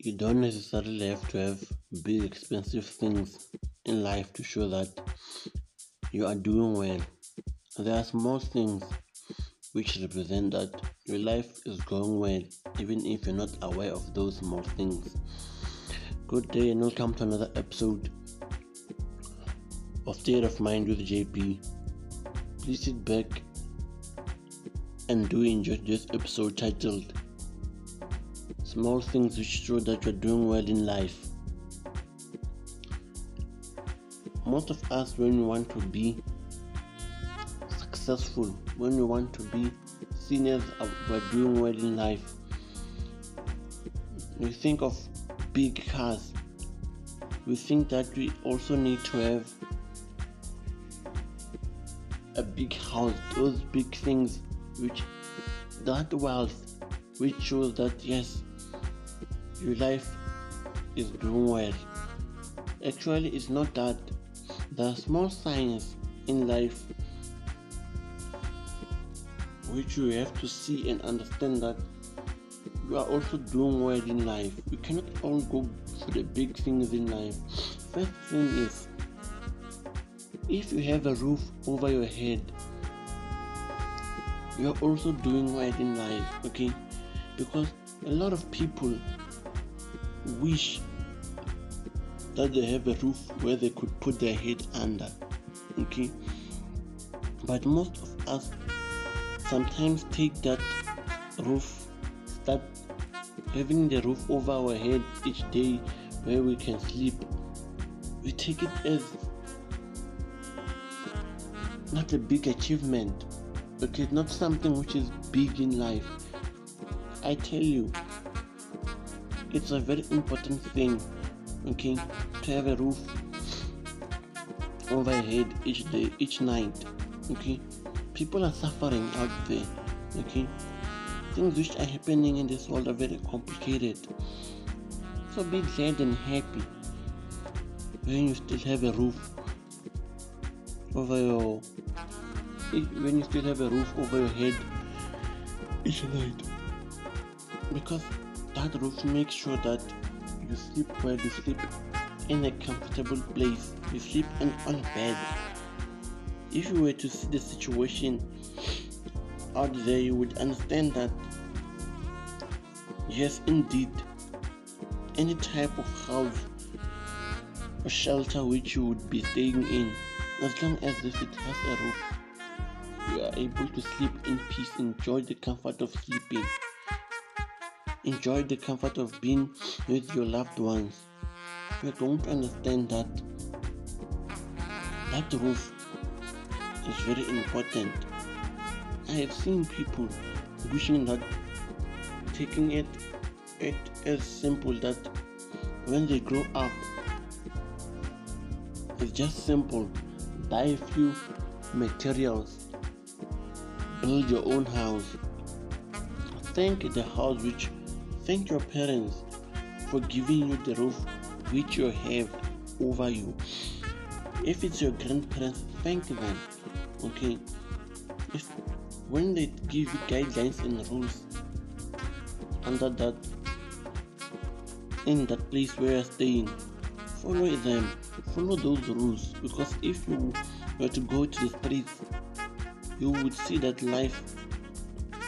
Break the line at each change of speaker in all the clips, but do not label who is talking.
you don't necessarily have to have big expensive things in life to show that you are doing well. There are small things which represent that your life is going well, even if you're not aware of those small things. Good day and welcome to another episode of State of Mind with JP. Please sit back and do enjoy this episode titled Small Things Which Show That You're Doing Well in Life. Most of us, when we want to be successful, when we want to be seen as uh, we're doing well in life, we think of big cars. We think that we also need to have a big house, those big things which that wealth which shows that yes your life is doing well. Actually it's not that there are small signs in life which you have to see and understand that you are also doing well in life. You cannot all go for the big things in life. First thing is if you have a roof over your head, you are also doing well in life, okay? Because a lot of people wish that they have a roof where they could put their head under, okay? But most of us sometimes take that roof, start having the roof over our head each day where we can sleep. We take it as not a big achievement, okay, not something which is big in life. I tell you, it's a very important thing, okay, to have a roof over your head each day, each night, okay. People are suffering out there, okay. Things which are happening in this world are very complicated. So be glad and happy when you still have a roof over your eh, when you still have a roof over your head each night because that roof makes sure that you sleep well you sleep in a comfortable place you sleep in on a bed. If you were to see the situation out there you would understand that yes indeed any type of house or shelter which you would be staying in as long as if it has a roof, you are able to sleep in peace, enjoy the comfort of sleeping, enjoy the comfort of being with your loved ones. You don't understand that that roof is very important. I have seen people wishing that taking it it as simple that when they grow up it's just simple buy a few materials, build your own house. Thank the house which, thank your parents for giving you the roof which you have over you. If it's your grandparents, thank them. Okay. If when they give you guidelines and rules under that in that place where you're staying, follow them follow those rules because if you were to go to the streets you would see that life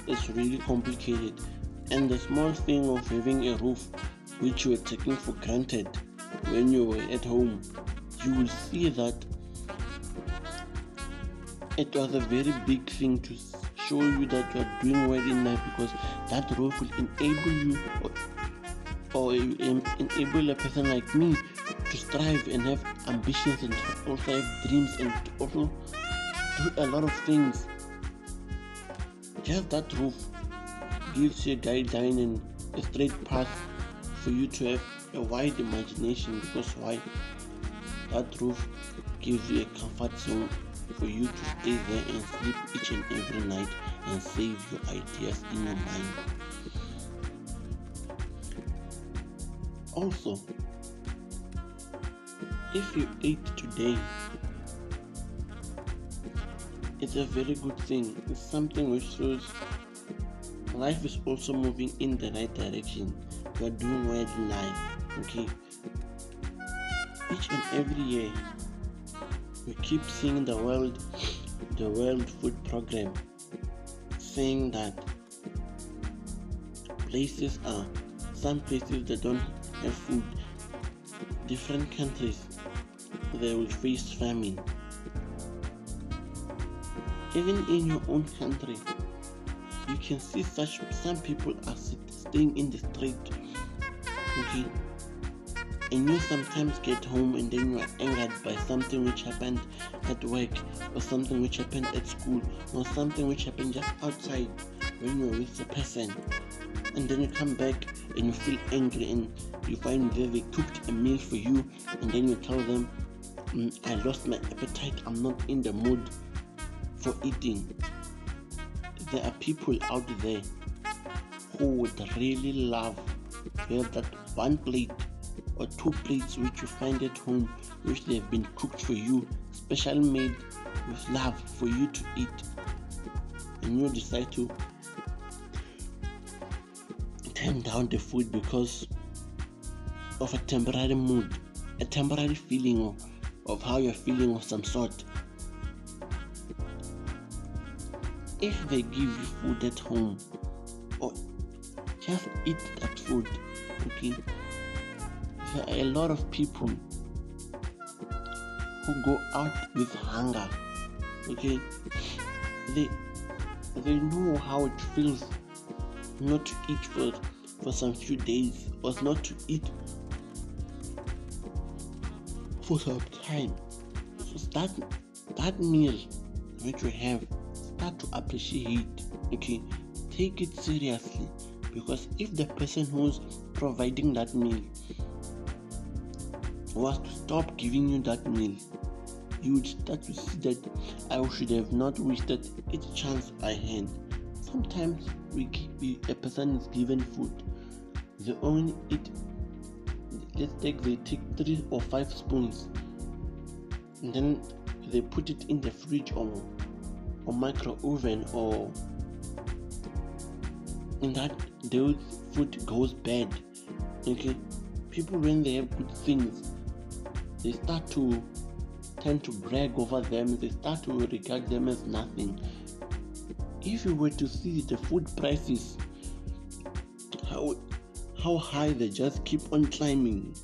is really complicated and the small thing of having a roof which you were taking for granted when you were at home you will see that it was a very big thing to show you that you are doing well in life because that roof will enable you or, or enable a person like me to strive and have ambitions and also have dreams and also do a lot of things. Just that roof gives you a guideline and a straight path for you to have a wide imagination because why? That roof gives you a comfort zone for you to stay there and sleep each and every night and save your ideas in your mind. Also, if you eat today, it's a very good thing. It's something which shows life is also moving in the right direction. You are doing well in life. Okay. Each and every year, we keep seeing the world, the World Food Program, saying that places are some places that don't have food. Different countries they will face famine. Even in your own country, you can see such some people are staying in the street. Okay. And you sometimes get home and then you are angered by something which happened at work or something which happened at school or something which happened just outside when you're with the person. And then you come back and you feel angry and you find that they cooked a meal for you and then you tell them, mm, I lost my appetite, I'm not in the mood for eating. There are people out there who would really love to have that one plate or two plates which you find at home which they have been cooked for you, specially made with love for you to eat. And you decide to turn down the food because of a temporary mood, a temporary feeling of, of how you're feeling of some sort. If they give you food at home, or just eat that food, okay? There are a lot of people who go out with hunger, okay? They they know how it feels not to eat for for some few days or not to eat for some time. So start that meal which you have, start to appreciate. It okay, take it seriously because if the person who's providing that meal was to stop giving you that meal, you would start to see that I should have not wasted each chance I had. Sometimes we, a person is given food, they only eat let's take they take three or five spoons and then they put it in the fridge or or micro oven or in that those food goes bad. Okay? People when they have good things they start to tend to brag over them they start to regard them as nothing. If you were to see the food prices how how high they just keep on climbing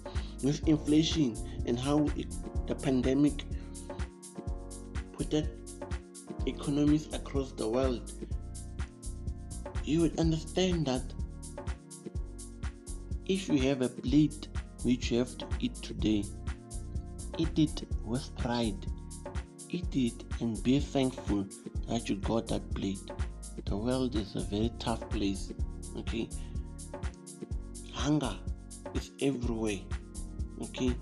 with inflation and how it, the pandemic put that economies across the world you would understand that if you have a plate which you have to eat today eat it with pride eat it and be thankful that you got that plate the world is a very tough place okay hunger is everywhere. Okay,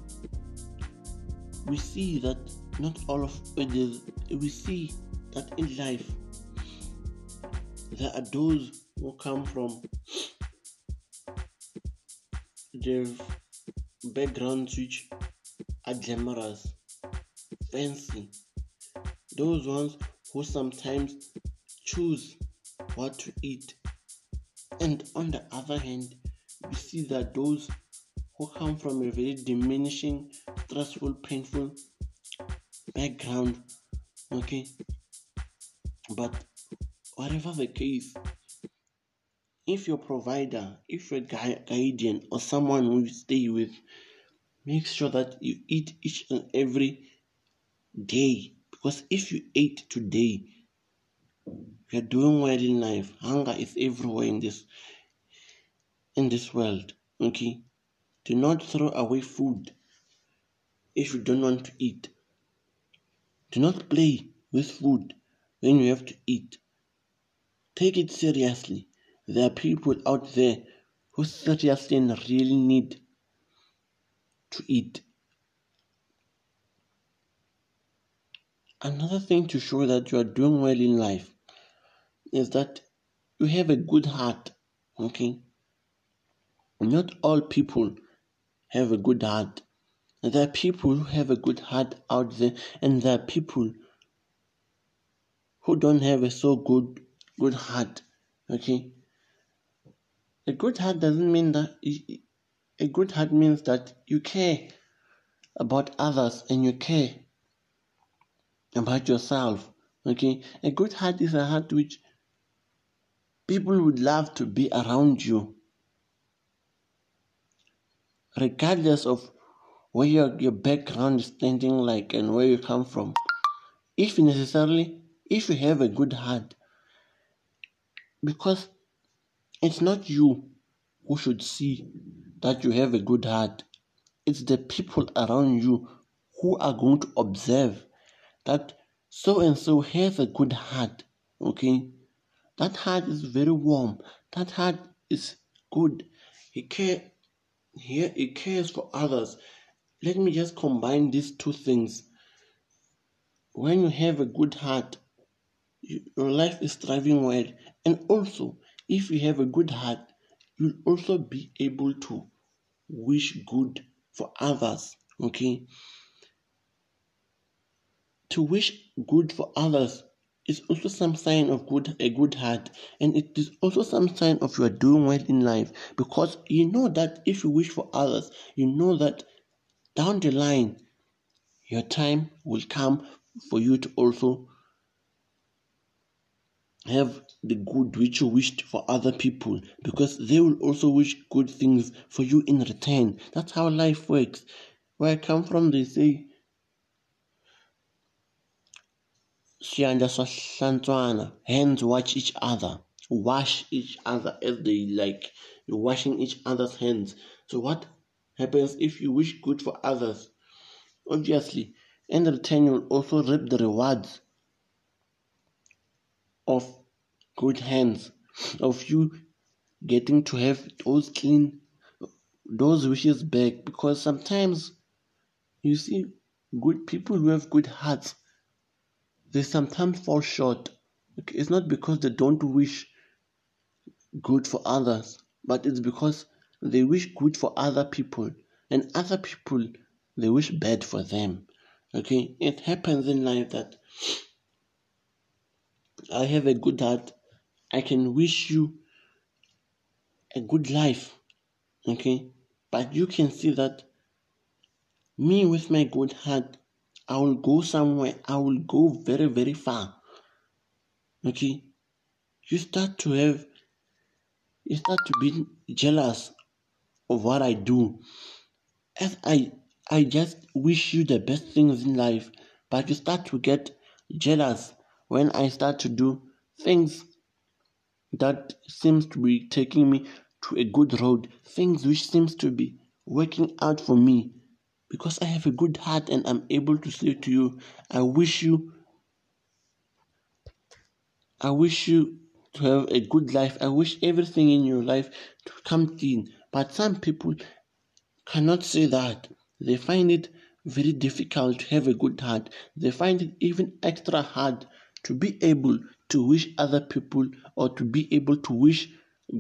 we see that not all of it is. We see that in life there are those who come from their backgrounds which are glamorous, fancy. Those ones who sometimes choose what to eat, and on the other hand, we see that those who come from a very diminishing, stressful, painful background, okay, but whatever the case, if your provider, if your guardian, or someone who you stay with, make sure that you eat each and every day. Because if you eat today, you're doing well in life. Hunger is everywhere in this in this world. Okay? Do not throw away food if you don't want to eat. Do not play with food when you have to eat. Take it seriously. There are people out there who seriously and really need to eat. Another thing to show that you are doing well in life is that you have a good heart. Okay? Not all people have a good heart. There are people who have a good heart out there, and there are people who don't have a so good good heart. Okay, A good heart doesn't mean that a good heart means that you care about others and you care about yourself. Okay, a good heart is a heart which people would love to be around you, regardless of where your, your background is standing like and where you come from. If necessarily, if you have a good heart, because it's not you who should see that you have a good heart. It's the people around you who are going to observe that so and so has a good heart. Okay? That heart is very warm. That heart is good. He care here he cares for others. Let me just combine these two things. When you have a good heart, your life is thriving well. And also, if you have a good heart, you'll also be able to wish good for others. Okay? To wish good for others is also some sign of good a good heart and it is also some sign of you are doing well in life because you know that if you wish for others you know that down the line your time will come for you to also have the good which you wished for other people because they will also wish good things for you in return. That's how life works. Where I come from, they say, hands watch each other, wash each other as they like. You're washing each other's hands. So, what happens if you wish good for others? Obviously, in return, you'll also reap the rewards of good hands, of you getting to have those clean, those wishes back. Because sometimes you see good people who have good hearts, they sometimes fall short. It's not because they don't wish good for others, but it's because they wish good for other people, and other people they wish bad for them. Okay, it happens in life that I have a good heart. I can wish you a good life. Okay? But you can see that me with my good heart, I will go somewhere. I will go very, very far. Okay? You start to have, you start to be jealous of what I do. As I, I just wish you the best things in life, but you start to get jealous when I start to do things that seems to be taking me to a good road, things which seems to be working out for me, because I have a good heart and I'm able to say to you, I wish you I wish you to have a good life. I wish everything in your life to come clean. But some people cannot say that. They find it very difficult to have a good heart. They find it even extra hard to be able to wish other people or to be able to wish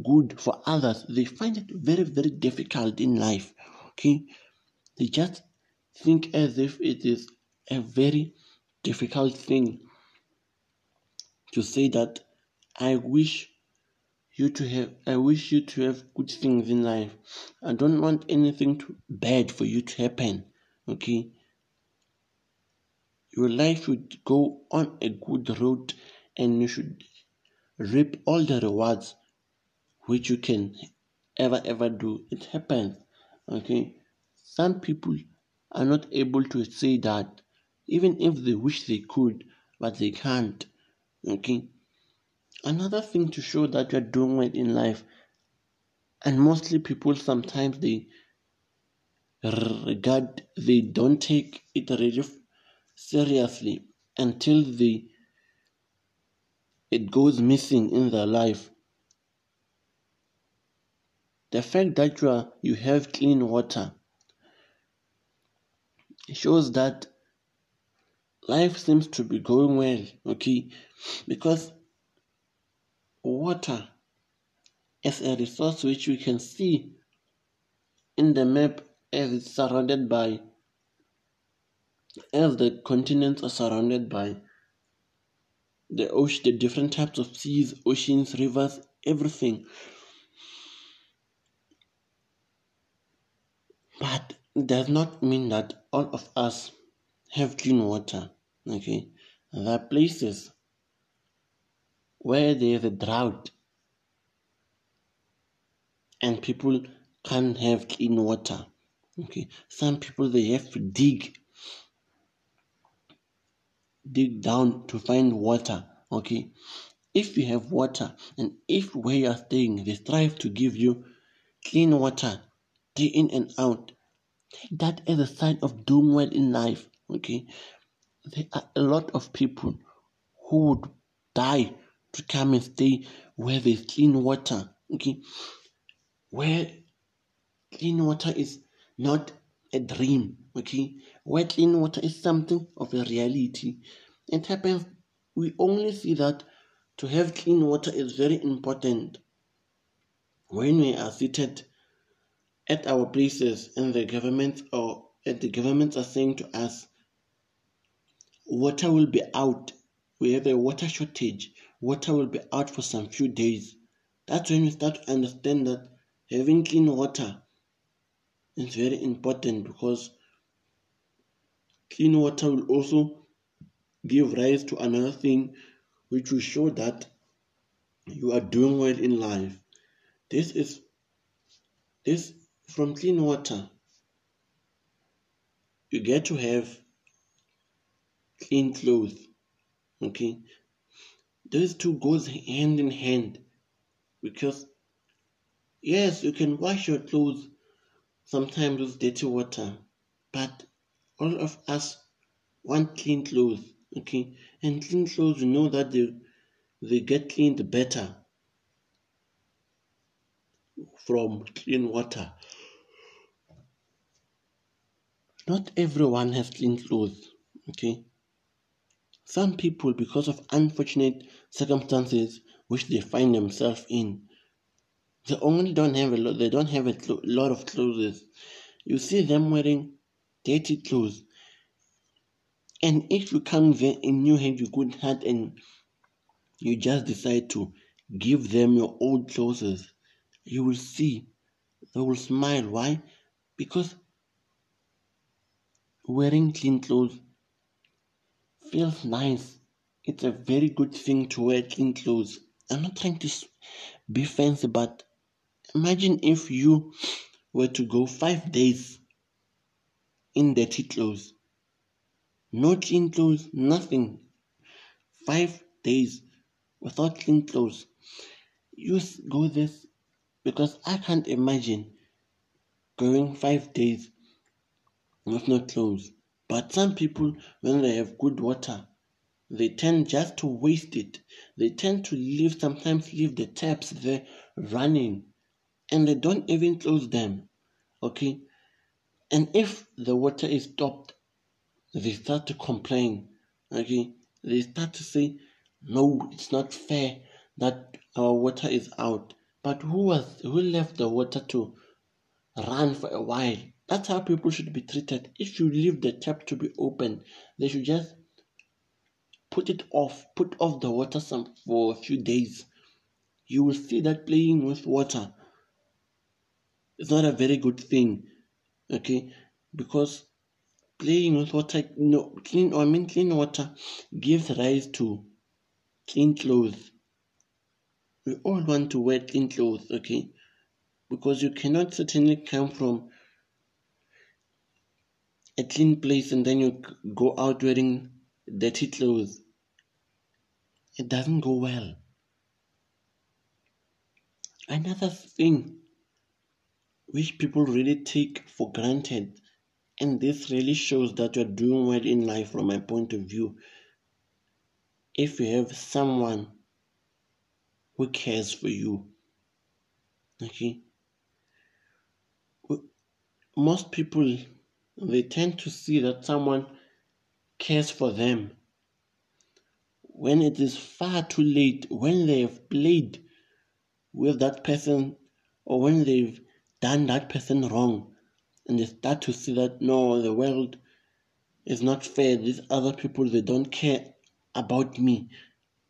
good for others, they find it very, very difficult in life. Okay, they just think as if it is a very difficult thing to say that I wish you to have I wish you to have good things in life. I don't want anything to, bad for you to happen. Okay, your life should go on a good road and you should reap all the rewards which you can ever ever do. It happens. Okay. Some people are not able to say that even if they wish they could, but they can't. Okay. Another thing to show that you're doing well in life, and mostly people sometimes they regard they don't take it really seriously until the it goes missing in their life. The fact that you are you have clean water shows that life seems to be going well, okay? Because water is a resource which we can see in the map as it's surrounded by as the continents are surrounded by the ocean, the different types of seas, oceans, rivers, everything. But it does not mean that all of us have clean water. Okay, there are places where there is a drought and people can't have clean water. Okay, some people they have to dig dig down to find water. Okay, if you have water and if where you are staying they strive to give you clean water day in and out, take that as a sign of doing well in life. Okay, there are a lot of people who would die to come and stay where there's clean water. Okay, where clean water is not a dream, okay? Where clean water is something of a reality. It happens, we only see that to have clean water is very important when we are seated at our places and the government or at the governments are saying to us water will be out we have a water shortage water will be out for some few days that's when we start to understand that having clean water is very important because clean water will also give rise to another thing which will show that you are doing well in life. This is this from clean water. You get to have clean clothes. Okay. Those two goes hand in hand because Yes, you can wash your clothes sometimes with dirty water, but all of us want clean clothes, okay? And clean clothes, you know that they, they get cleaned better from clean water. Not everyone has clean clothes, okay? Some people, because of unfortunate circumstances which they find themselves in, they only don't have a lot. They don't have a lot of clothes. You see them wearing dirty clothes. And if you come there in your head, you good heart, and you just decide to give them your old clothes, you will see they will smile. Why? Because wearing clean clothes feels nice. It's a very good thing to wear clean clothes. I'm not trying to be fancy, but Imagine if you were to go five days in dirty clothes, no clean clothes, nothing. Five days without clean clothes. You go this because I can't imagine going five days with no clothes. But some people, when they have good water, they tend just to waste it. They tend to leave, sometimes leave the taps there running and they don't even close them. Okay? And if the water is stopped, they start to complain. Okay? They start to say, no, it's not fair that our water is out. But who was who left the water to run for a while? That's how people should be treated. If you leave the tap to be open, they should just put it off, put off the water some for a few days. You will see that playing with water is not a very good thing. Okay, because playing with water, no clean. I mean, clean water gives rise to clean clothes. We all want to wear clean clothes. Okay, because you cannot certainly come from a clean place and then you go out wearing dirty clothes. It doesn't go well. Another thing which people really take for granted. And this really shows that you're doing well in life from my point of view. If you have someone who cares for you, okay, most people they tend to see that someone cares for them when it is far too late, when they have played with that person or when they've done that person wrong. And they start to see that no the world is not fair. These other people they don't care about me.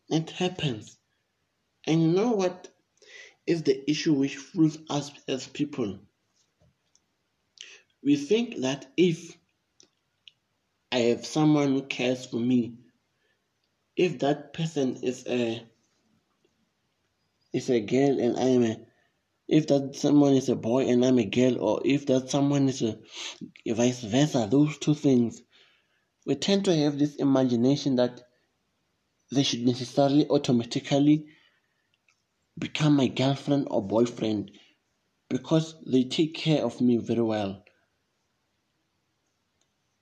It happens. And you know what? Is the issue which fools us as people. We think that if I have someone who cares for me, if that person is a is a girl and I am a if that someone is a boy and I'm a girl, or if that someone is a, vice versa, those two things, we tend to have this imagination that they should necessarily automatically become my girlfriend or boyfriend because they take care of me very well.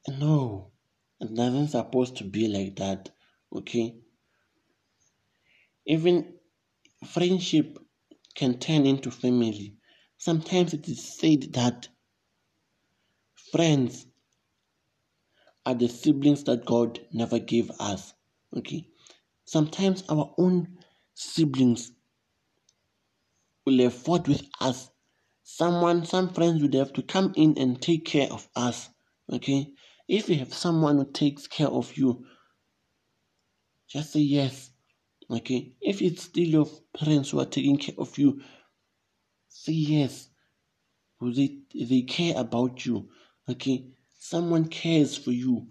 No, it doesn't supposed to be like that, okay? Even friendship can turn into family. Sometimes it is said that friends are the siblings that God never gave us. Okay. Sometimes our own siblings will have fought with us. Someone, some friends would have to come in and take care of us. Okay. If you have someone who takes care of you, just say yes. Okay. If it's still your parents who are taking care of you, say yes. They, they care about you. Okay. Someone cares for you.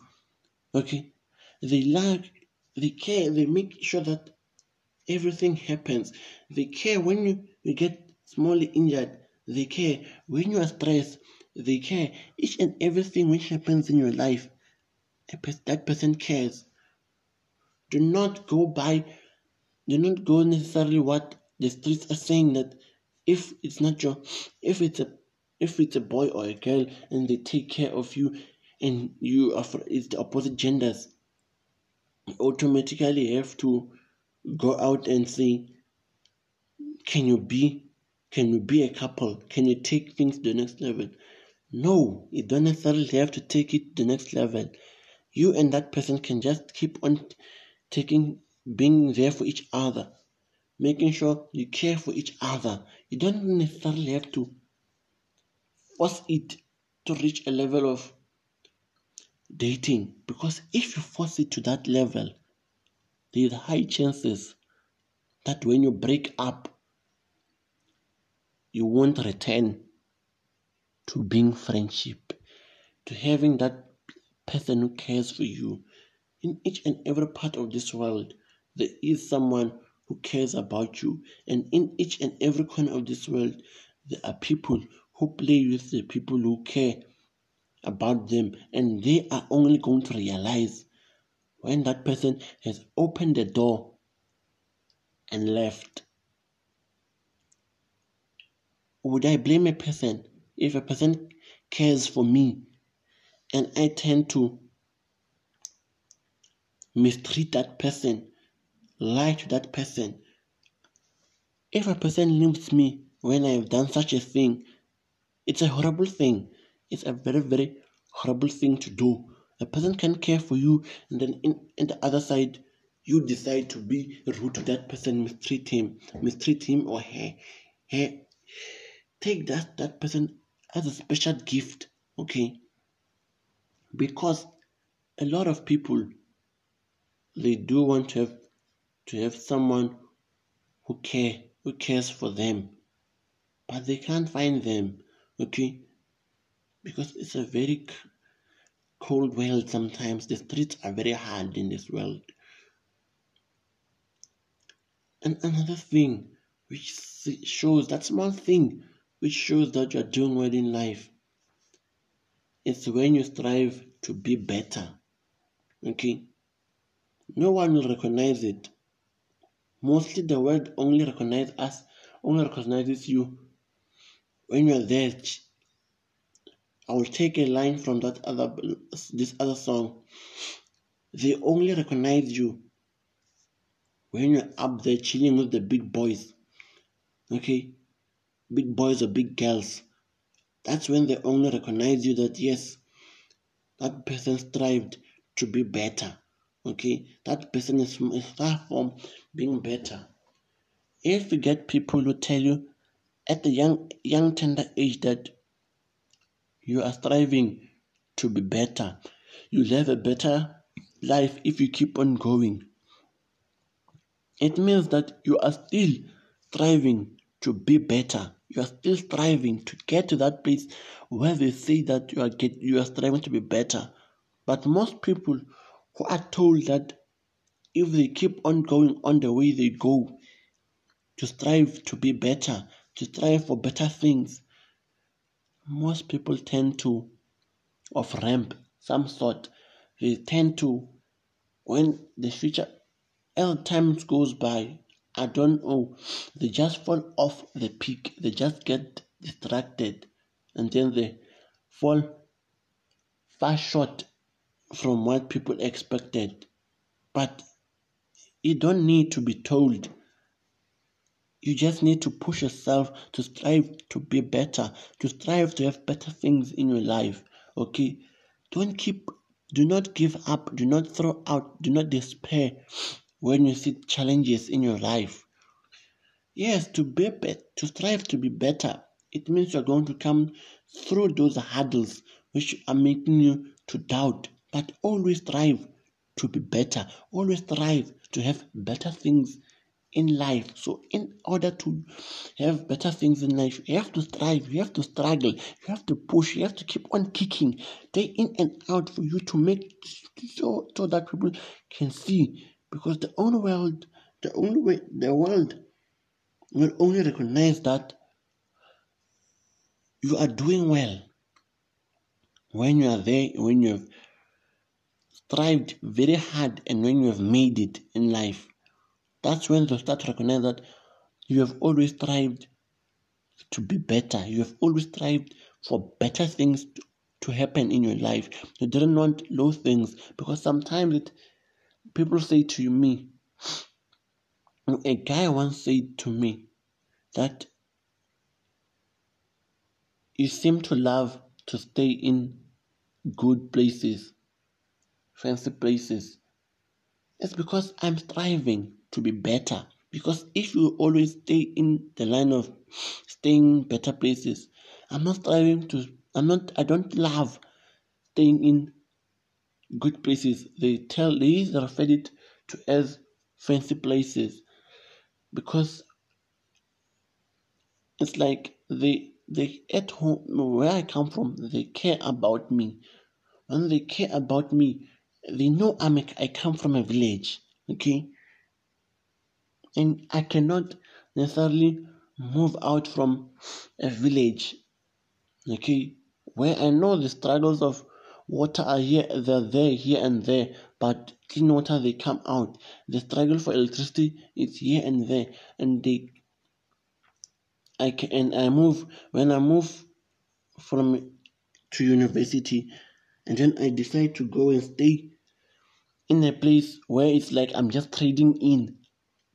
Okay. They like, they care, they make sure that everything happens. They care when you, you get small injured. They care when you are stressed. They care each and everything which happens in your life. That person cares. Do not go by do not go necessarily what the streets are saying that if it's not your if it's a if it's a boy or a girl and they take care of you and you are it's the opposite genders you automatically have to go out and say can you be can you be a couple? Can you take things to the next level? No you don't necessarily have to take it to the next level. You and that person can just keep on taking being there for each other, making sure you care for each other. You don't necessarily have to force it to reach a level of dating because if you force it to that level, there's high chances that when you break up, you won't return to being friendship, to having that person who cares for you in each and every part of this world there is someone who cares about you. And in each and every corner of this world, there are people who play with the people who care about them. And they are only going to realize when that person has opened the door and left. Would I blame a person if a person cares for me and I tend to mistreat that person lie to that person. If a person leaves me when I have done such a thing, it's a horrible thing. It's a very, very horrible thing to do. A person can care for you, and then in, in the other side, you decide to be rude to that person, mistreat him, mistreat him or her. her. Take that, that person as a special gift, okay? Because a lot of people, they do want to have to have someone who care who cares for them but they can't find them okay? Because it's a very cold world sometimes. The streets are very hard in this world. And another thing which shows that small thing which shows that you're doing well in life is when you strive to be better okay? No one will recognize it Mostly the world only recognizes us, only recognizes you when you're there. I will take a line from that other this other song. They only recognize you when you're up there chilling with the big boys. Okay? Big boys or big girls. That's when they only recognize you that yes, that person strived to be better. Okay, that person is, is far from being better. If you get people who tell you at the young young tender age that you are striving to be better, you'll have a better life if you keep on going. It means that you are still striving to be better. You are still striving to get to that place where they say that you are get you are striving to be better. But most people who are told that if they keep on going on the way they go, to strive to be better, to strive for better things, most people tend to of ramp some sort. They tend to when the future as time goes by, I don't know, they just fall off the peak. They just get distracted and then they fall far short from what people expected. But you don't need to be told. You just need to push yourself to strive to be better, to strive to have better things in your life. Okay? Don't keep, do not give up, do not throw out, do not despair when you see challenges in your life. Yes, to be better, to strive to be better, it means you're going to come through those hurdles which are making you to doubt, but always strive to be better. Always strive to have better things in life. So, in order to have better things in life, you have to strive, you have to struggle, you have to push, you have to keep on kicking day in and out for you to make so, so that people can see. Because the only world, the only way the world will only recognize that you are doing well when you are there, when you have strived very hard, and when you have made it in life. That's when they start to recognize that you have always strived to be better. You have always strived for better things to, to happen in your life. You didn't want those things because sometimes it, people say to me, a guy once said to me that you seem to love to stay in good places, fancy places. It's because I'm striving to be better. Because if you always stay in the line of staying better places, I'm not striving to, I'm not, I don't love staying in good places. They tell, they refer it to as fancy places because it's like they they at home where I come from they care about me. When they care about me, they know I'm a, I come from a village. Okay, and I cannot necessarily move out from a village. Okay, where I know the struggles of water are here, they're there, here and there, but clean water they come out. The struggle for electricity is here and there, and they I can and I move when I move from to university and then I decide to go and stay in a place where it's like I'm just trading in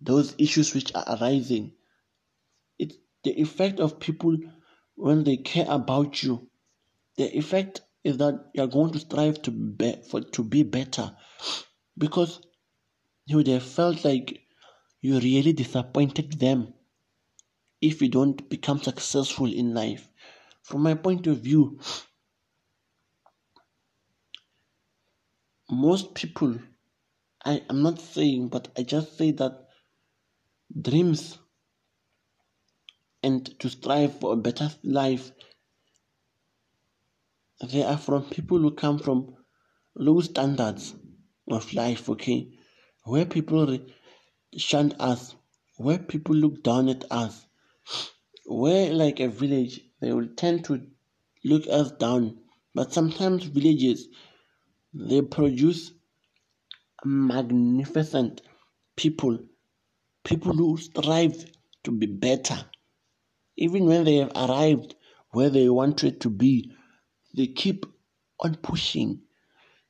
those issues which are arising. It's the effect of people when they care about you. The effect is that you're going to strive to be for to be better because you would have felt like you really disappointed them if you don't become successful in life. From my point of view, most people, I am not saying, but I just say that dreams and to strive for a better life, they are from people who come from low standards of life, okay? Where people shun us, where people look down at us, where like a village they will tend to look us down but sometimes villages they produce magnificent people people who strive to be better. Even when they have arrived where they wanted to be they keep on pushing.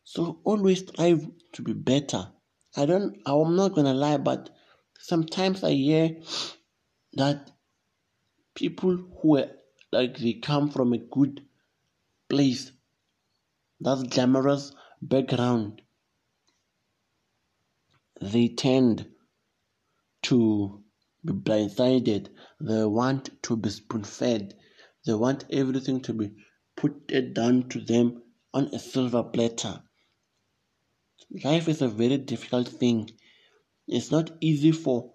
So always strive to be better. I don't i'm not gonna lie but sometimes i hear that people who are like they come from a good place that's glamorous background they tend to be blindsided. They want to be spoon fed they want everything to be put down to them on a silver platter. Life is a very difficult thing. It's not easy for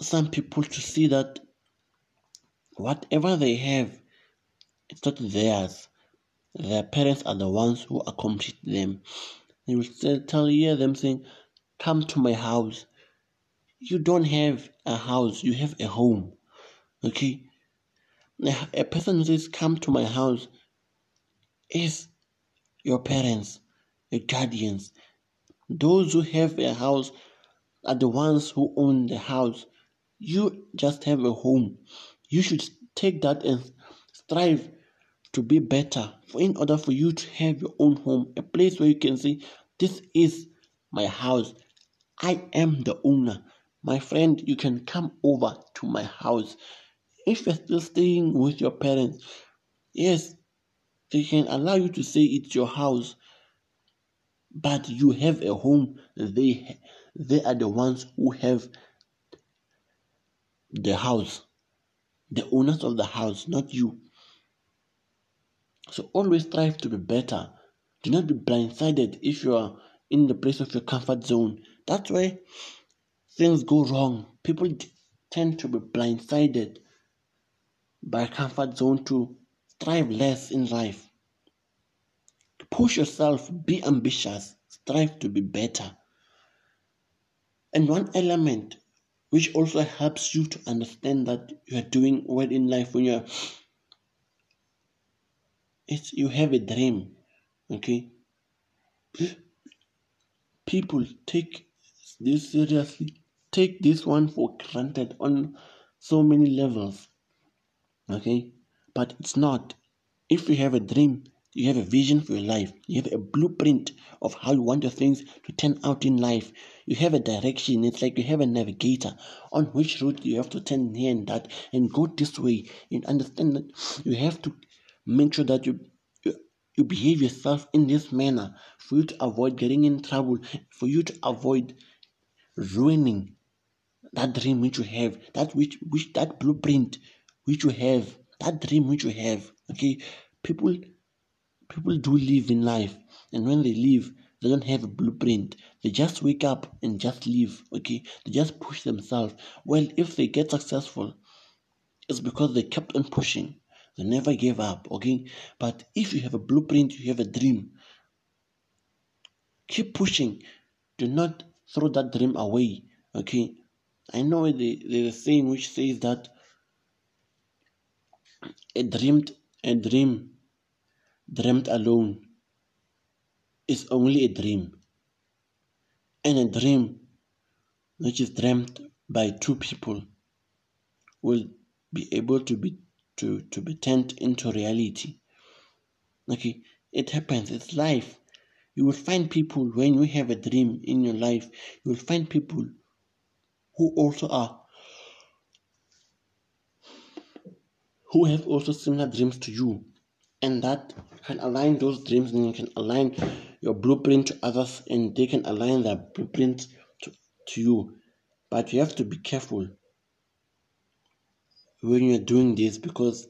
some people to see that whatever they have, it's not theirs. Their parents are the ones who accomplished them. You will still tell hear them saying, Come to my house. You don't have a house, you have a home. Okay? A person who says, Come to my house is your parents, your guardians. Those who have a house are the ones who own the house. You just have a home. You should take that and strive to be better for in order for you to have your own home, a place where you can say, This is my house. I am the owner. My friend, you can come over to my house. If you're still staying with your parents, yes, they can allow you to say it's your house, but you have a home. They they are the ones who have the house, the owners of the house, not you. So always strive to be better. Do not be blindsided if you are in the place of your comfort zone. That's why things go wrong. People tend to be blindsided by comfort zone to strive less in life. Push yourself, be ambitious, strive to be better. And one element which also helps you to understand that you are doing well in life when you're it's you have a dream okay people take this seriously take this one for granted on so many levels okay but it's not if you have a dream you have a vision for your life. You have a blueprint of how you want your things to turn out in life. You have a direction. It's like you have a navigator on which route you have to turn here and that and go this way. And understand that you have to make sure that you you, behave yourself in this manner for you to avoid getting in trouble, for you to avoid ruining that dream which you have, that which which that blueprint which you have, that dream which you have. Okay, people people do live in life and when they live they don't have a blueprint. They just wake up and just live okay? They just push themselves. Well if they get successful it's because they kept on pushing never give up okay? But if you have a blueprint you have a dream keep pushing. Do not throw that dream away okay? I know the, there's a saying which says that a dreamed a dream dreamt alone is only a dream. And a dream which is dreamt by two people will be able to be to, to be turned into reality. Okay, it happens, it's life. You will find people when you have a dream in your life, you will find people who also are who have also similar dreams to you and that can align those dreams and you can align your blueprint to others and they can align their blueprint to, to you but you have to be careful when you're doing this because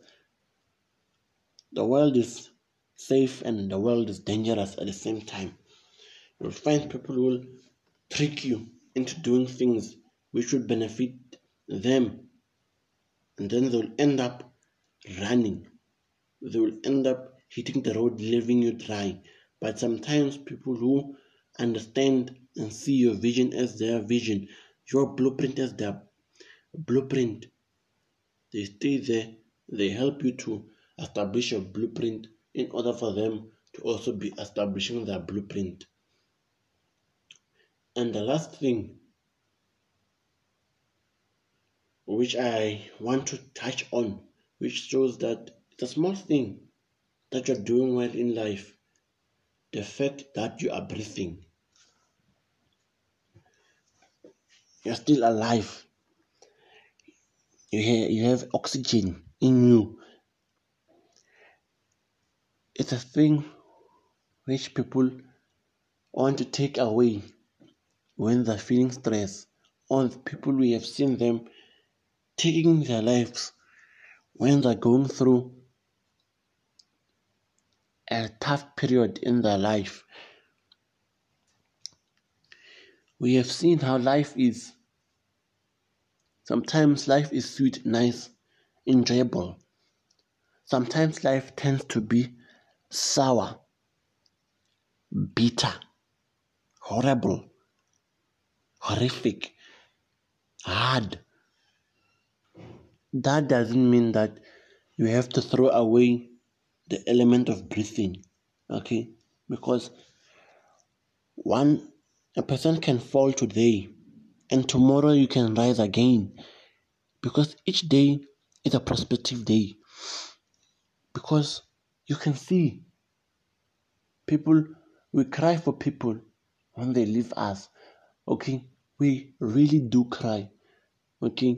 the world is safe and the world is dangerous at the same time. You'll find people will trick you into doing things which would benefit them. And then they'll end up running. They will end up hitting the road, leaving you dry. But sometimes people who understand and see your vision as their vision, your blueprint as their blueprint, they stay there, they help you to establish your blueprint in order for them to also be establishing their blueprint. And the last thing which I want to touch on, which shows that the small thing that you're doing well in life, the fact that you are breathing, you're still alive, you have, you have oxygen in you. It's a thing which people want to take away when they're feeling stress. The people we have seen them taking their lives when they're going through a tough period in their life. We have seen how life is. Sometimes life is sweet, nice enjoyable. Sometimes life tends to be sour, bitter, horrible, horrific, hard. That doesn't mean that you have to throw away the element of breathing, okay? Because one a person can fall today and tomorrow you can rise again. Because each day is a prospective day. Because you can see people we cry for people when they leave us. Okay we really do cry. Okay.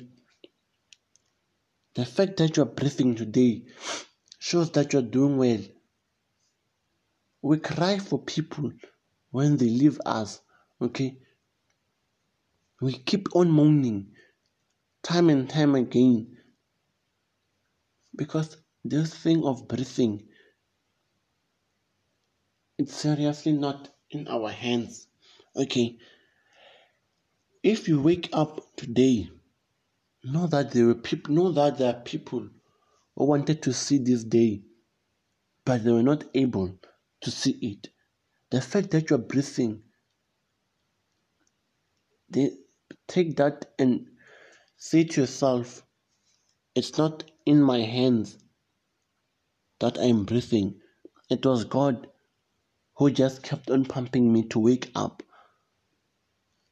The fact that you're breathing today shows that you're doing well. We cry for people when they leave us. Okay we keep on moaning time and time again because this thing of breathing it's seriously not in our hands. Okay. If you wake up today know that there were people know that there are people who wanted to see this day but they were not able to see it. The fact that you're breathing they take that and say to yourself it's not in my hands that I'm breathing. It was God who just kept on pumping me to wake up.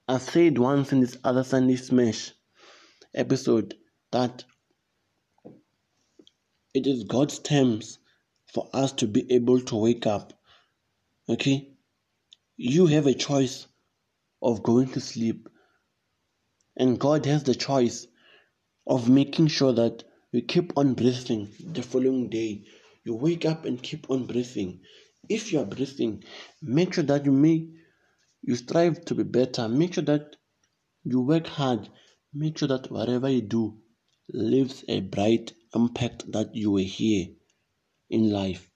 I said once in this other Sunday Smash episode that it is God's terms for us to be able to wake up. Okay? You have a choice of going to sleep, and God has the choice of making sure that you keep on breathing the following day you wake up and keep on breathing. If you are breathing, make sure that you may you strive to be better. Make sure that you work hard. Make sure that whatever you do leaves a bright impact that you were here in life.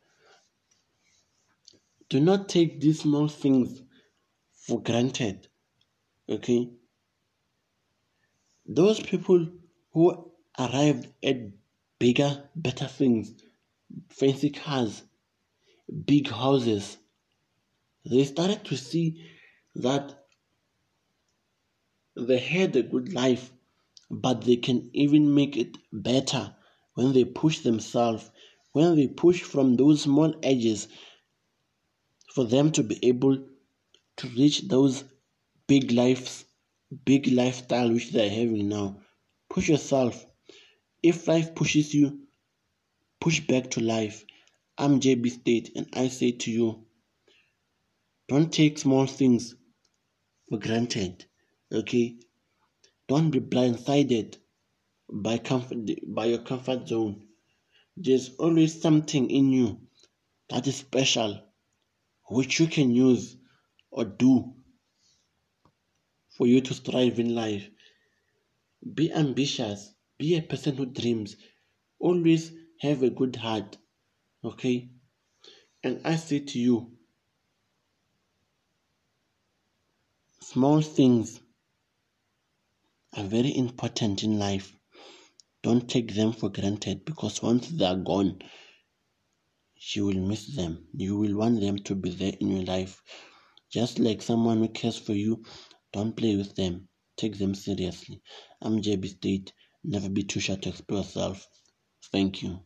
Do not take these small things for granted. Okay? Those people who arrived at bigger, better things fancy cars, big houses. They started to see that they had a good life, but they can even make it better when they push themselves, when they push from those small edges for them to be able to reach those big lives, big lifestyle which they're having now. Push yourself. If life pushes you, push back to life. I'm JB State, and I say to you, don't take small things for granted. Okay? Don't be blindsided by comfort by your comfort zone. There's always something in you that is special, which you can use or do for you to strive in life. Be ambitious. Be a person who dreams. Always have a good heart. Okay? And I say to you, small things are very important in life. Don't take them for granted because once they are gone, you will miss them. You will want them to be there in your life. Just like someone who cares for you, don't play with them. Take them seriously. I'm JB State. Never be too shy to express yourself. Thank you.